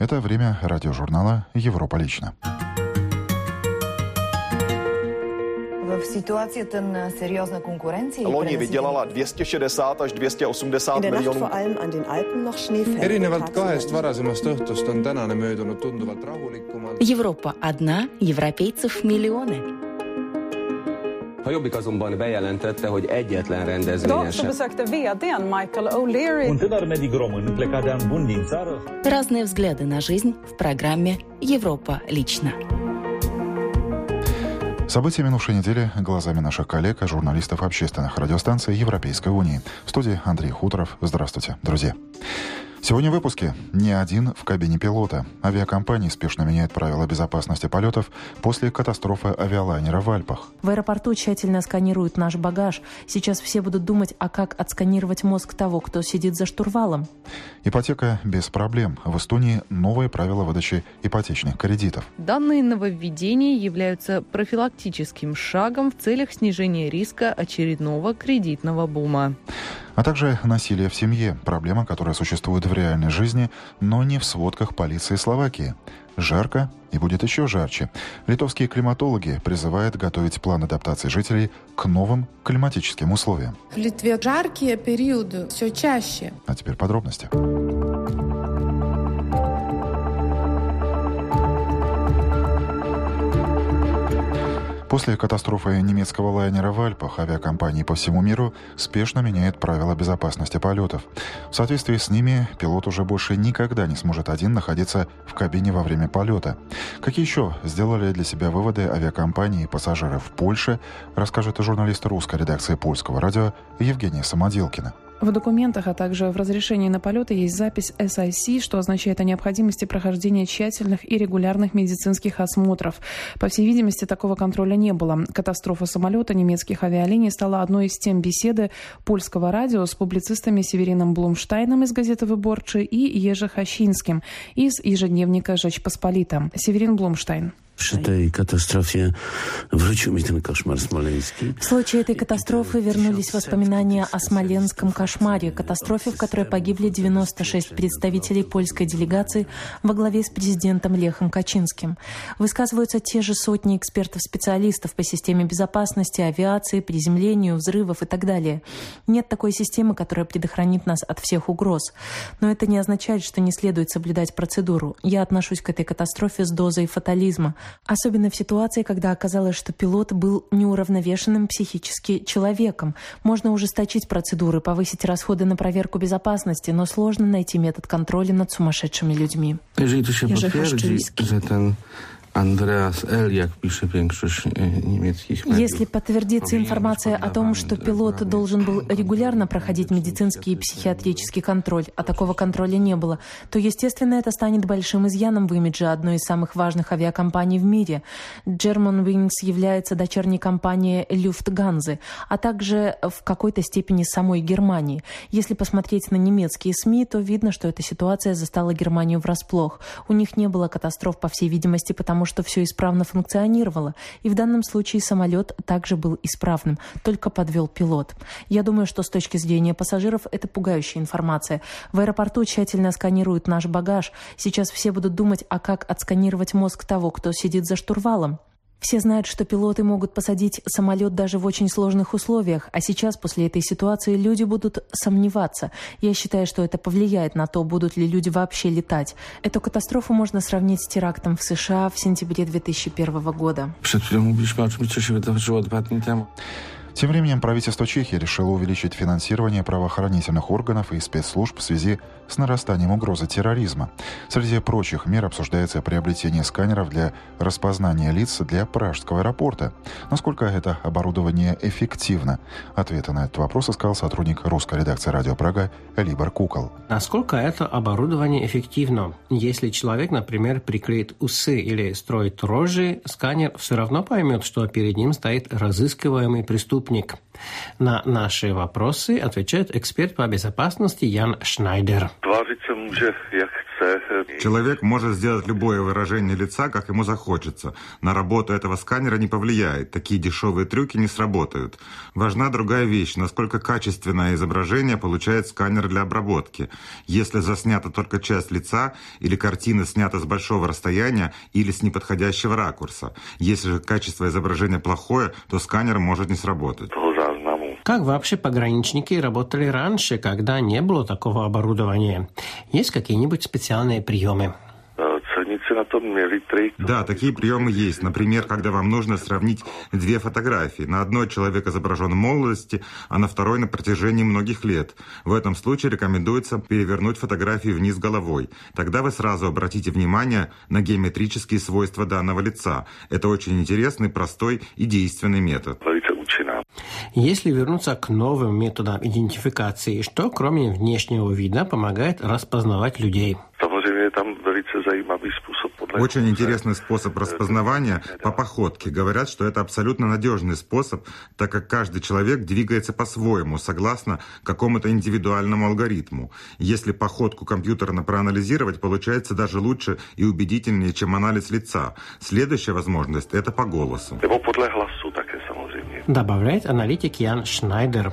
Это время радиожурнала «Европа лично». v situaci ten seriózna konkurenci. Loni vydělala 260 až 280 miljonů. erinevalt kahest varasemast õhtust on tänane möödunud tunduvalt rahulikumalt. Европа одна, европейцев миллионы. A Jobbik azonban bejelentette, hogy egyetlen rendezvényen sem. besökte vdn Michael O'Leary. Un tânăr medic român plecat de an bun din țară Разные взгляды на жизнь в программе «Европа лично». События минувшей недели глазами наших коллег, журналистов общественных радиостанций Европейской Унии. В студии Андрей Хуторов. Здравствуйте, друзья. Сегодня в выпуске «Не один в кабине пилота». Авиакомпании спешно меняют правила безопасности полетов после катастрофы авиалайнера в Альпах. В аэропорту тщательно сканируют наш багаж. Сейчас все будут думать, а как отсканировать мозг того, кто сидит за штурвалом. Ипотека без проблем. В Эстонии новые правила выдачи ипотечных кредитов. Данные нововведения являются профилактическим шагом в целях снижения риска очередного кредитного бума. А также насилие в семье. Проблема, которая существует в реальной жизни, но не в сводках полиции Словакии. Жарко и будет еще жарче. Литовские климатологи призывают готовить план адаптации жителей к новым климатическим условиям. В Литве жаркие периоды все чаще. А теперь подробности. После катастрофы немецкого лайнера в Альпах авиакомпании по всему миру спешно меняют правила безопасности полетов. В соответствии с ними пилот уже больше никогда не сможет один находиться в кабине во время полета. Какие еще сделали для себя выводы авиакомпании и пассажиры в Польше, расскажет журналист русской редакции польского радио Евгения Самоделкина. В документах, а также в разрешении на полеты есть запись SIC, что означает о необходимости прохождения тщательных и регулярных медицинских осмотров. По всей видимости, такого контроля не было. Катастрофа самолета немецких авиалиний стала одной из тем беседы польского радио с публицистами Северином Блумштайном из газеты «Выборчи» и Ежи Хащинским из ежедневника «Жечь Посполита». Северин Блумштайн. Przy tej katastrofie wrócił mi ten koszmar smoleński. В случае этой катастрофы вернулись воспоминания о смоленском кошмаре, катастрофе, в которой погибли 96 представителей польской делегации во главе с президентом Лехом Качинским. Высказываются те же сотни экспертов-специалистов по системе безопасности, авиации, приземлению, взрывов и так далее. Нет такой системы, которая предохранит нас от всех угроз. Но это не означает, что не следует соблюдать процедуру. Я отношусь к этой катастрофе с дозой фатализма. Особенно в ситуации, когда оказалось, что пилот был неуравновешенным психически человеком. Можно ужесточить процедуры, повысить расходы на проверку безопасности, но сложно найти метод контроля над сумасшедшими людьми. Jeżeli to się potwierdzi, że ten Andreas L., jak pisze większość e, niemieckich mediów, Если подтвердится информация о том, что пилот должен был регулярно проходить медицинский и психиатрический контроль, а такого контроля не было, то, естественно, это станет большим изъяном в имидже одной из самых важных авиакомпаний в мире. Germanwings является дочерней компанией Lufthansa, а также в какой-то степени самой Германии. Если посмотреть на немецкие СМИ, то видно, что эта ситуация застала Германию врасплох. У них не было катастроф, по всей видимости, потому что все исправно функционировало. И в данном случае самолет также был исправным, только подвел пилот. Я думаю, что с точки зрения пассажиров это пугающая информация. В аэропорту тщательно сканируют наш багаж. Сейчас все будут думать, а как отсканировать мозг того, кто сидит за штурвалом. Все знают, что пилоты могут посадить самолет даже в очень сложных условиях, а сейчас, после этой ситуации, люди будут сомневаться. Я считаю, что это повлияет на то, будут ли люди вообще летать. Эту катастрофу можно сравнить с терактом в США в сентябре 2001 года. Тем временем правительство Чехии решило увеличить финансирование правоохранительных органов и спецслужб в связи с нарастанием угрозы терроризма. Среди прочих мер обсуждается приобретение сканеров для распознания лиц для пражского аэропорта. Насколько это оборудование эффективно? Ответы на этот вопрос искал сотрудник русской редакции «Радио Прага» Либор Кукол. Насколько это оборудование эффективно? Если человек, например, прикрыт усы или строит рожи, сканер все равно поймет, что перед ним стоит разыскиваемый преступник. На наши вопросы отвечает эксперт по безопасности Ян Шнайдер. Se může, jak Человек может сделать любое выражение лица, как ему захочется. На работу этого сканера не повлияет. Такие дешевые трюки не сработают. Важна другая вещь, насколько качественное изображение получает сканер для обработки. Если заснята только часть лица, или картина снята с большого расстояния, или с неподходящего ракурса. Если же качество изображения плохое, то сканер может не сработать. Как вообще пограничники работали раньше, когда не было такого оборудования? Есть какие-нибудь специальные приемы? Да, такие приемы есть. Например, когда вам нужно сравнить две фотографии. На одной человек изображен в молодости, а на второй на протяжении многих лет. В этом случае рекомендуется перевернуть фотографию вниз головой. Тогда вы сразу обратите внимание на геометрические свойства данного лица. Это очень интересный, простой и действенный метод. Если вернуться к новым методам идентификации, что кроме внешнего вида помогает распознавать людей? Очень интересный способ распознавания по походке. Говорят, что это абсолютно надежный способ, так как каждый человек двигается по-своему, согласно какому-то индивидуальному алгоритму. Если походку компьютерно проанализировать, получается даже лучше и убедительнее, чем анализ лица. Следующая возможность – это по голосу. Добавляет аналитик Ян Шнайдер.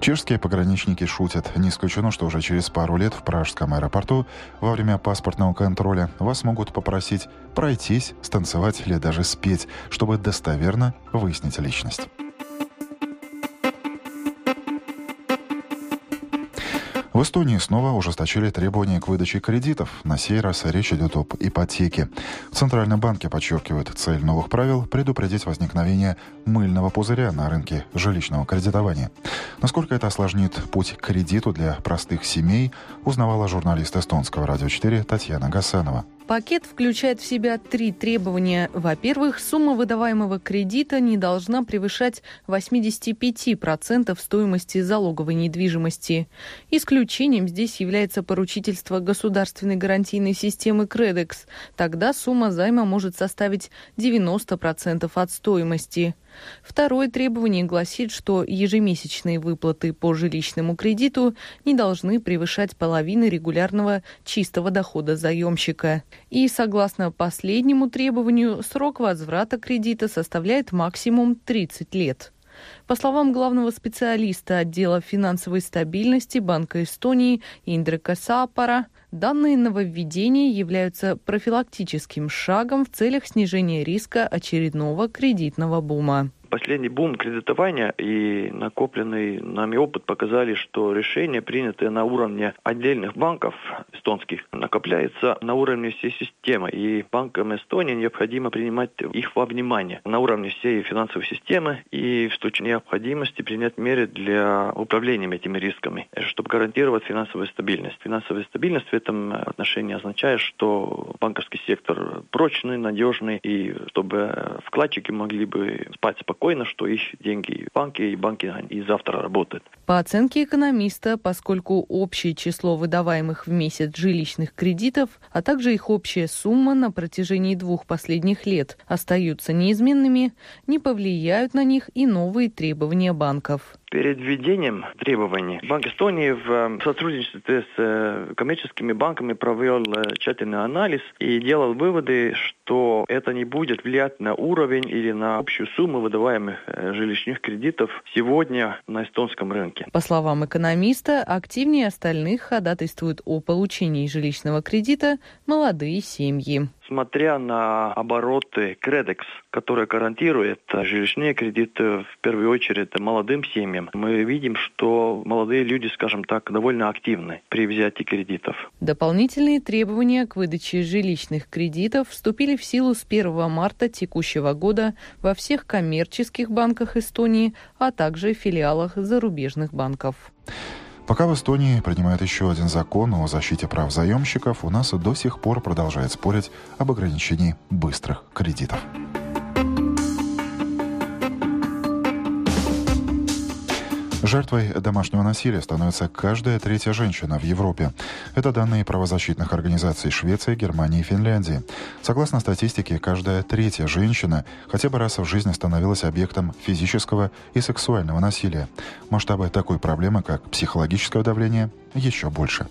Чешские пограничники шутят. Не исключено, что уже через пару лет в пражском аэропорту во время паспортного контроля вас могут попросить пройтись, станцевать или даже спеть, чтобы достоверно выяснить личность. В Эстонии снова ужесточили требования к выдаче кредитов. На сей раз речь идет об ипотеке. В Центральном банке подчеркивают, цель новых правил – предупредить возникновение мыльного пузыря на рынке жилищного кредитования. Насколько это осложнит путь к кредиту для простых семей, узнавала журналист эстонского радио 4 Татьяна Гасанова. Пакет включает в себя три требования. Во-первых, сумма выдаваемого кредита не должна превышать 85% стоимости залоговой недвижимости. Исключением здесь является поручительство государственной гарантийной системы Кредекс. Тогда сумма займа может составить 90% от стоимости. Второе требование гласит, что ежемесячные выплаты по жилищному кредиту не должны превышать половины регулярного чистого дохода заемщика. И согласно последнему требованию, срок возврата кредита составляет максимум 30 лет. По словам главного специалиста отдела финансовой стабильности Банка Эстонии Индрика Сапара, данные нововведения являются профилактическим шагом в целях снижения риска очередного кредитного бума последний бум кредитования и накопленный нами опыт показали, что решения, принятые на уровне отдельных банков эстонских, накопляются на уровне всей системы. И банкам Эстонии необходимо принимать их во внимание на уровне всей финансовой системы и в случае необходимости принять меры для управления этими рисками, чтобы гарантировать финансовую стабильность. Финансовая стабильность в этом отношении означает, что банковский сектор прочный, надежный, и чтобы вкладчики могли бы спать спокойно спокойно, что их деньги в банке, и банки и завтра работают. По оценке экономиста, поскольку общее число выдаваемых в месяц жилищных кредитов, а также их общая сумма на протяжении двух последних лет остаются неизменными, не повлияют на них и новые требования банков. Перед введением требований Банк Эстонии в э, сотрудничестве с э, коммерческими банками провел э, тщательный анализ и делал выводы, что это не будет влиять на уровень или на общую сумму выдаваемых жилищных кредитов сегодня на эстонском рынке. По словам экономиста, активнее остальных ходатайствуют о получении жилищного кредита молодые семьи смотря на обороты Кредекс, который гарантирует жилищные кредиты в первую очередь молодым семьям, мы видим, что молодые люди, скажем так, довольно активны при взятии кредитов. Дополнительные требования к выдаче жилищных кредитов вступили в силу с 1 марта текущего года во всех коммерческих банках Эстонии, а также филиалах зарубежных банков. Пока в Эстонии принимают еще один закон о защите прав заемщиков, у нас до сих пор продолжает спорить об ограничении быстрых кредитов. Жертвой домашнего насилия становится каждая третья женщина в Европе. Это данные правозащитных организаций Швеции, Германии и Финляндии. Согласно статистике, каждая третья женщина хотя бы раз в жизни становилась объектом физического и сексуального насилия. Масштабы такой проблемы, как психологическое давление, еще больше.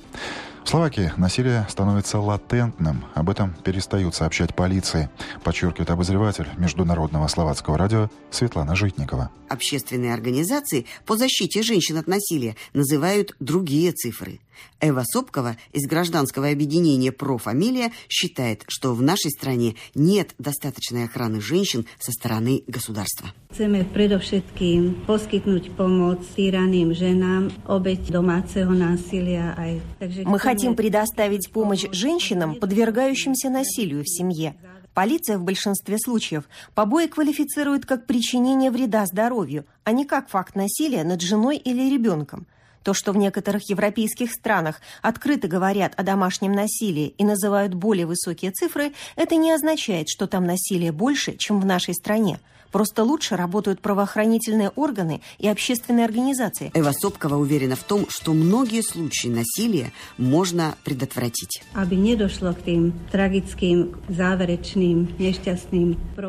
В Словакии насилие становится латентным. Об этом перестают сообщать полиции, подчеркивает обозреватель Международного словацкого радио Светлана Житникова. Общественные организации по защите женщин от насилия называют другие цифры. Эва Сопкова из гражданского объединения «Профамилия» считает, что в нашей стране нет достаточной охраны женщин со стороны государства. Мы хотим предоставить помощь женщинам, подвергающимся насилию в семье. Полиция в большинстве случаев побои квалифицирует как причинение вреда здоровью, а не как факт насилия над женой или ребенком. То, что в некоторых европейских странах открыто говорят о домашнем насилии и называют более высокие цифры, это не означает, что там насилие больше, чем в нашей стране. Просто лучше работают правоохранительные органы и общественные организации. Эва Сопкова уверена в том, что многие случаи насилия можно предотвратить.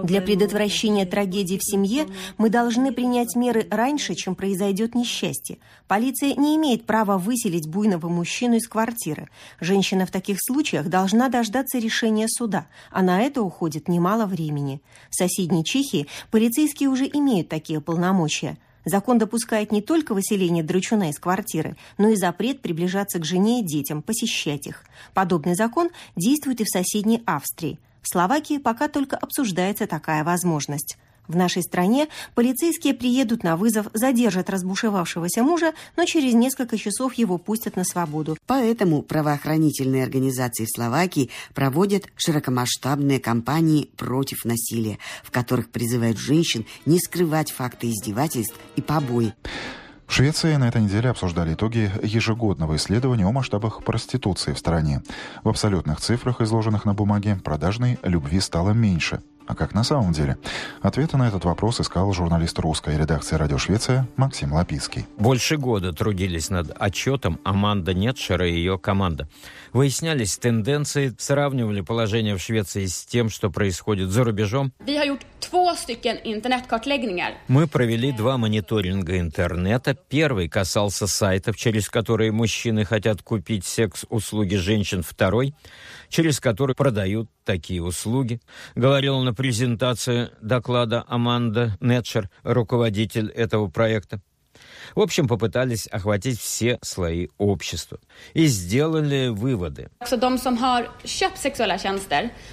Для предотвращения трагедий в семье мы должны принять меры раньше, чем произойдет несчастье. Полиция не имеет права выселить буйного мужчину из квартиры. Женщина в таких случаях должна дождаться решения суда, а на это уходит немало времени. В соседней Чехии Полицейские уже имеют такие полномочия. Закон допускает не только выселение драчуна из квартиры, но и запрет приближаться к жене и детям, посещать их. Подобный закон действует и в соседней Австрии. В Словакии пока только обсуждается такая возможность. В нашей стране полицейские приедут на вызов, задержат разбушевавшегося мужа, но через несколько часов его пустят на свободу. Поэтому правоохранительные организации в Словакии проводят широкомасштабные кампании против насилия, в которых призывают женщин не скрывать факты издевательств и побои. В Швеции на этой неделе обсуждали итоги ежегодного исследования о масштабах проституции в стране. В абсолютных цифрах, изложенных на бумаге, продажной любви стало меньше – а как на самом деле? Ответы на этот вопрос искал журналист русской редакции «Радио Швеция» Максим Лапицкий. Больше года трудились над отчетом Аманда Нетшера и ее команда. Выяснялись тенденции, сравнивали положение в Швеции с тем, что происходит за рубежом. Мы провели два мониторинга интернета. Первый касался сайтов, через которые мужчины хотят купить секс-услуги женщин. Второй – через который продают такие услуги, говорила на презентации доклада Аманда Нетчер, руководитель этого проекта. В общем, попытались охватить все слои общества и сделали выводы.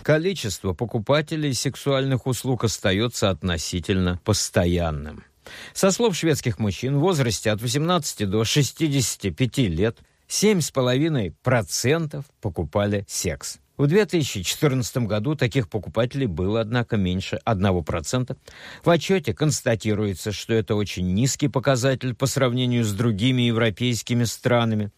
Количество покупателей сексуальных услуг остается относительно постоянным. Со слов шведских мужчин в возрасте от 18 до 65 лет – 7,5% покупали секс. В 2014 году таких покупателей было, однако, меньше 1%. В отчете констатируется, что это очень низкий показатель по сравнению с другими европейскими странами.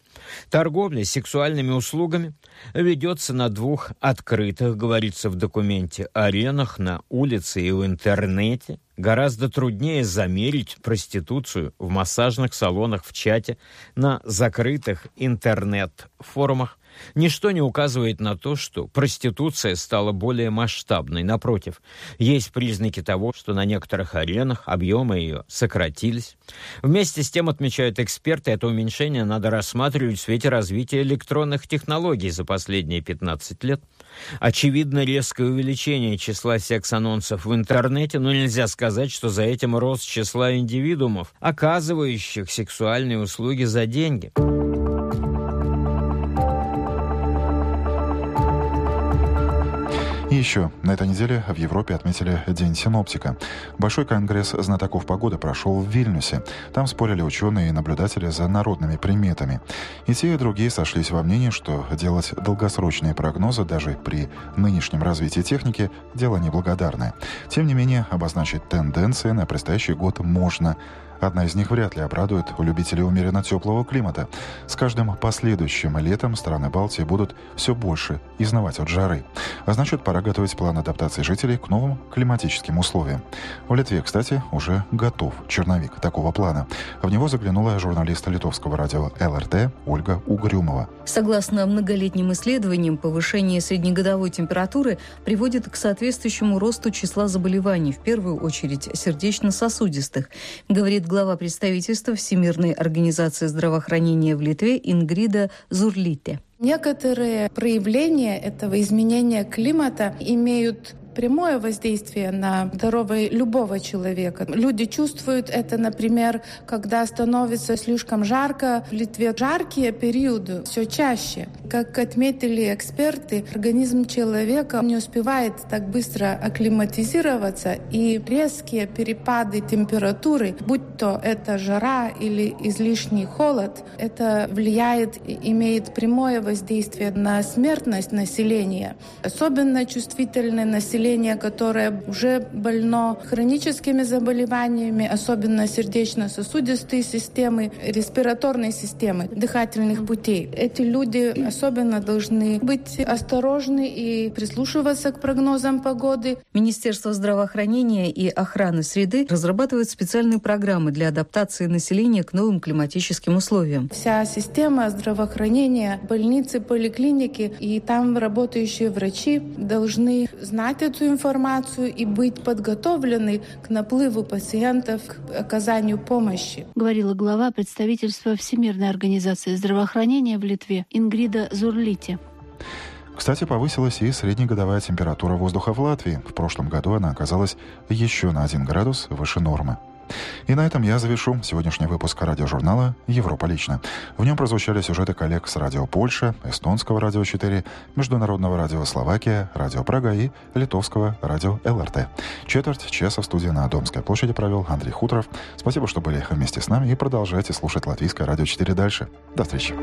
Торговля сексуальными услугами ведется на двух открытых, говорится в документе, аренах на улице и в интернете. Гораздо труднее замерить проституцию в массажных салонах в чате, на закрытых интернет-форумах, Ничто не указывает на то, что проституция стала более масштабной. Напротив, есть признаки того, что на некоторых аренах объемы ее сократились. Вместе с тем, отмечают эксперты, это уменьшение надо рассматривать в свете развития электронных технологий за последние 15 лет. Очевидно, резкое увеличение числа секс-анонсов в интернете, но нельзя сказать, что за этим рост числа индивидуумов, оказывающих сексуальные услуги за деньги. И еще, на этой неделе в Европе отметили День синоптика. Большой конгресс знатоков погоды прошел в Вильнюсе. Там спорили ученые и наблюдатели за народными приметами. И те, и другие сошлись во мнении, что делать долгосрочные прогнозы даже при нынешнем развитии техники – дело неблагодарное. Тем не менее, обозначить тенденции на предстоящий год можно – Одна из них вряд ли обрадует любителей умеренно теплого климата. С каждым последующим летом страны Балтии будут все больше изнывать от жары. А значит, пора готовить план адаптации жителей к новым климатическим условиям. В Литве, кстати, уже готов черновик такого плана. В него заглянула журналист литовского радио ЛРТ Ольга Угрюмова. Согласно многолетним исследованиям, повышение среднегодовой температуры приводит к соответствующему росту числа заболеваний, в первую очередь сердечно-сосудистых, говорит глава представительства Всемирной организации здравоохранения в Литве Ингрида Зурлите. Некоторые проявления этого изменения климата имеют прямое воздействие на здоровье любого человека. Люди чувствуют это, например, когда становится слишком жарко. В Литве жаркие периоды все чаще. Как отметили эксперты, организм человека не успевает так быстро акклиматизироваться, и резкие перепады температуры, будь то это жара или излишний холод, это влияет и имеет прямое воздействие на смертность населения. Особенно чувствительное население население, которое уже больно хроническими заболеваниями, особенно сердечно-сосудистой системы, респираторной системы, дыхательных путей. Эти люди особенно должны быть осторожны и прислушиваться к прогнозам погоды. Министерство здравоохранения и охраны среды разрабатывает специальные программы для адаптации населения к новым климатическим условиям. Вся система здравоохранения, больницы, поликлиники и там работающие врачи должны знать эту эту информацию и быть подготовлены к наплыву пациентов, к оказанию помощи. Говорила глава представительства Всемирной организации здравоохранения в Литве Ингрида Зурлити. Кстати, повысилась и среднегодовая температура воздуха в Латвии. В прошлом году она оказалась еще на 1 градус выше нормы. И на этом я завершу сегодняшний выпуск радиожурнала «Европа лично». В нем прозвучали сюжеты коллег с радио Польша, эстонского радио 4, международного радио Словакия, радио Прага и литовского радио ЛРТ. Четверть часа в студии на Домской площади провел Андрей Хуторов. Спасибо, что были вместе с нами и продолжайте слушать Латвийское радио 4 дальше. До встречи.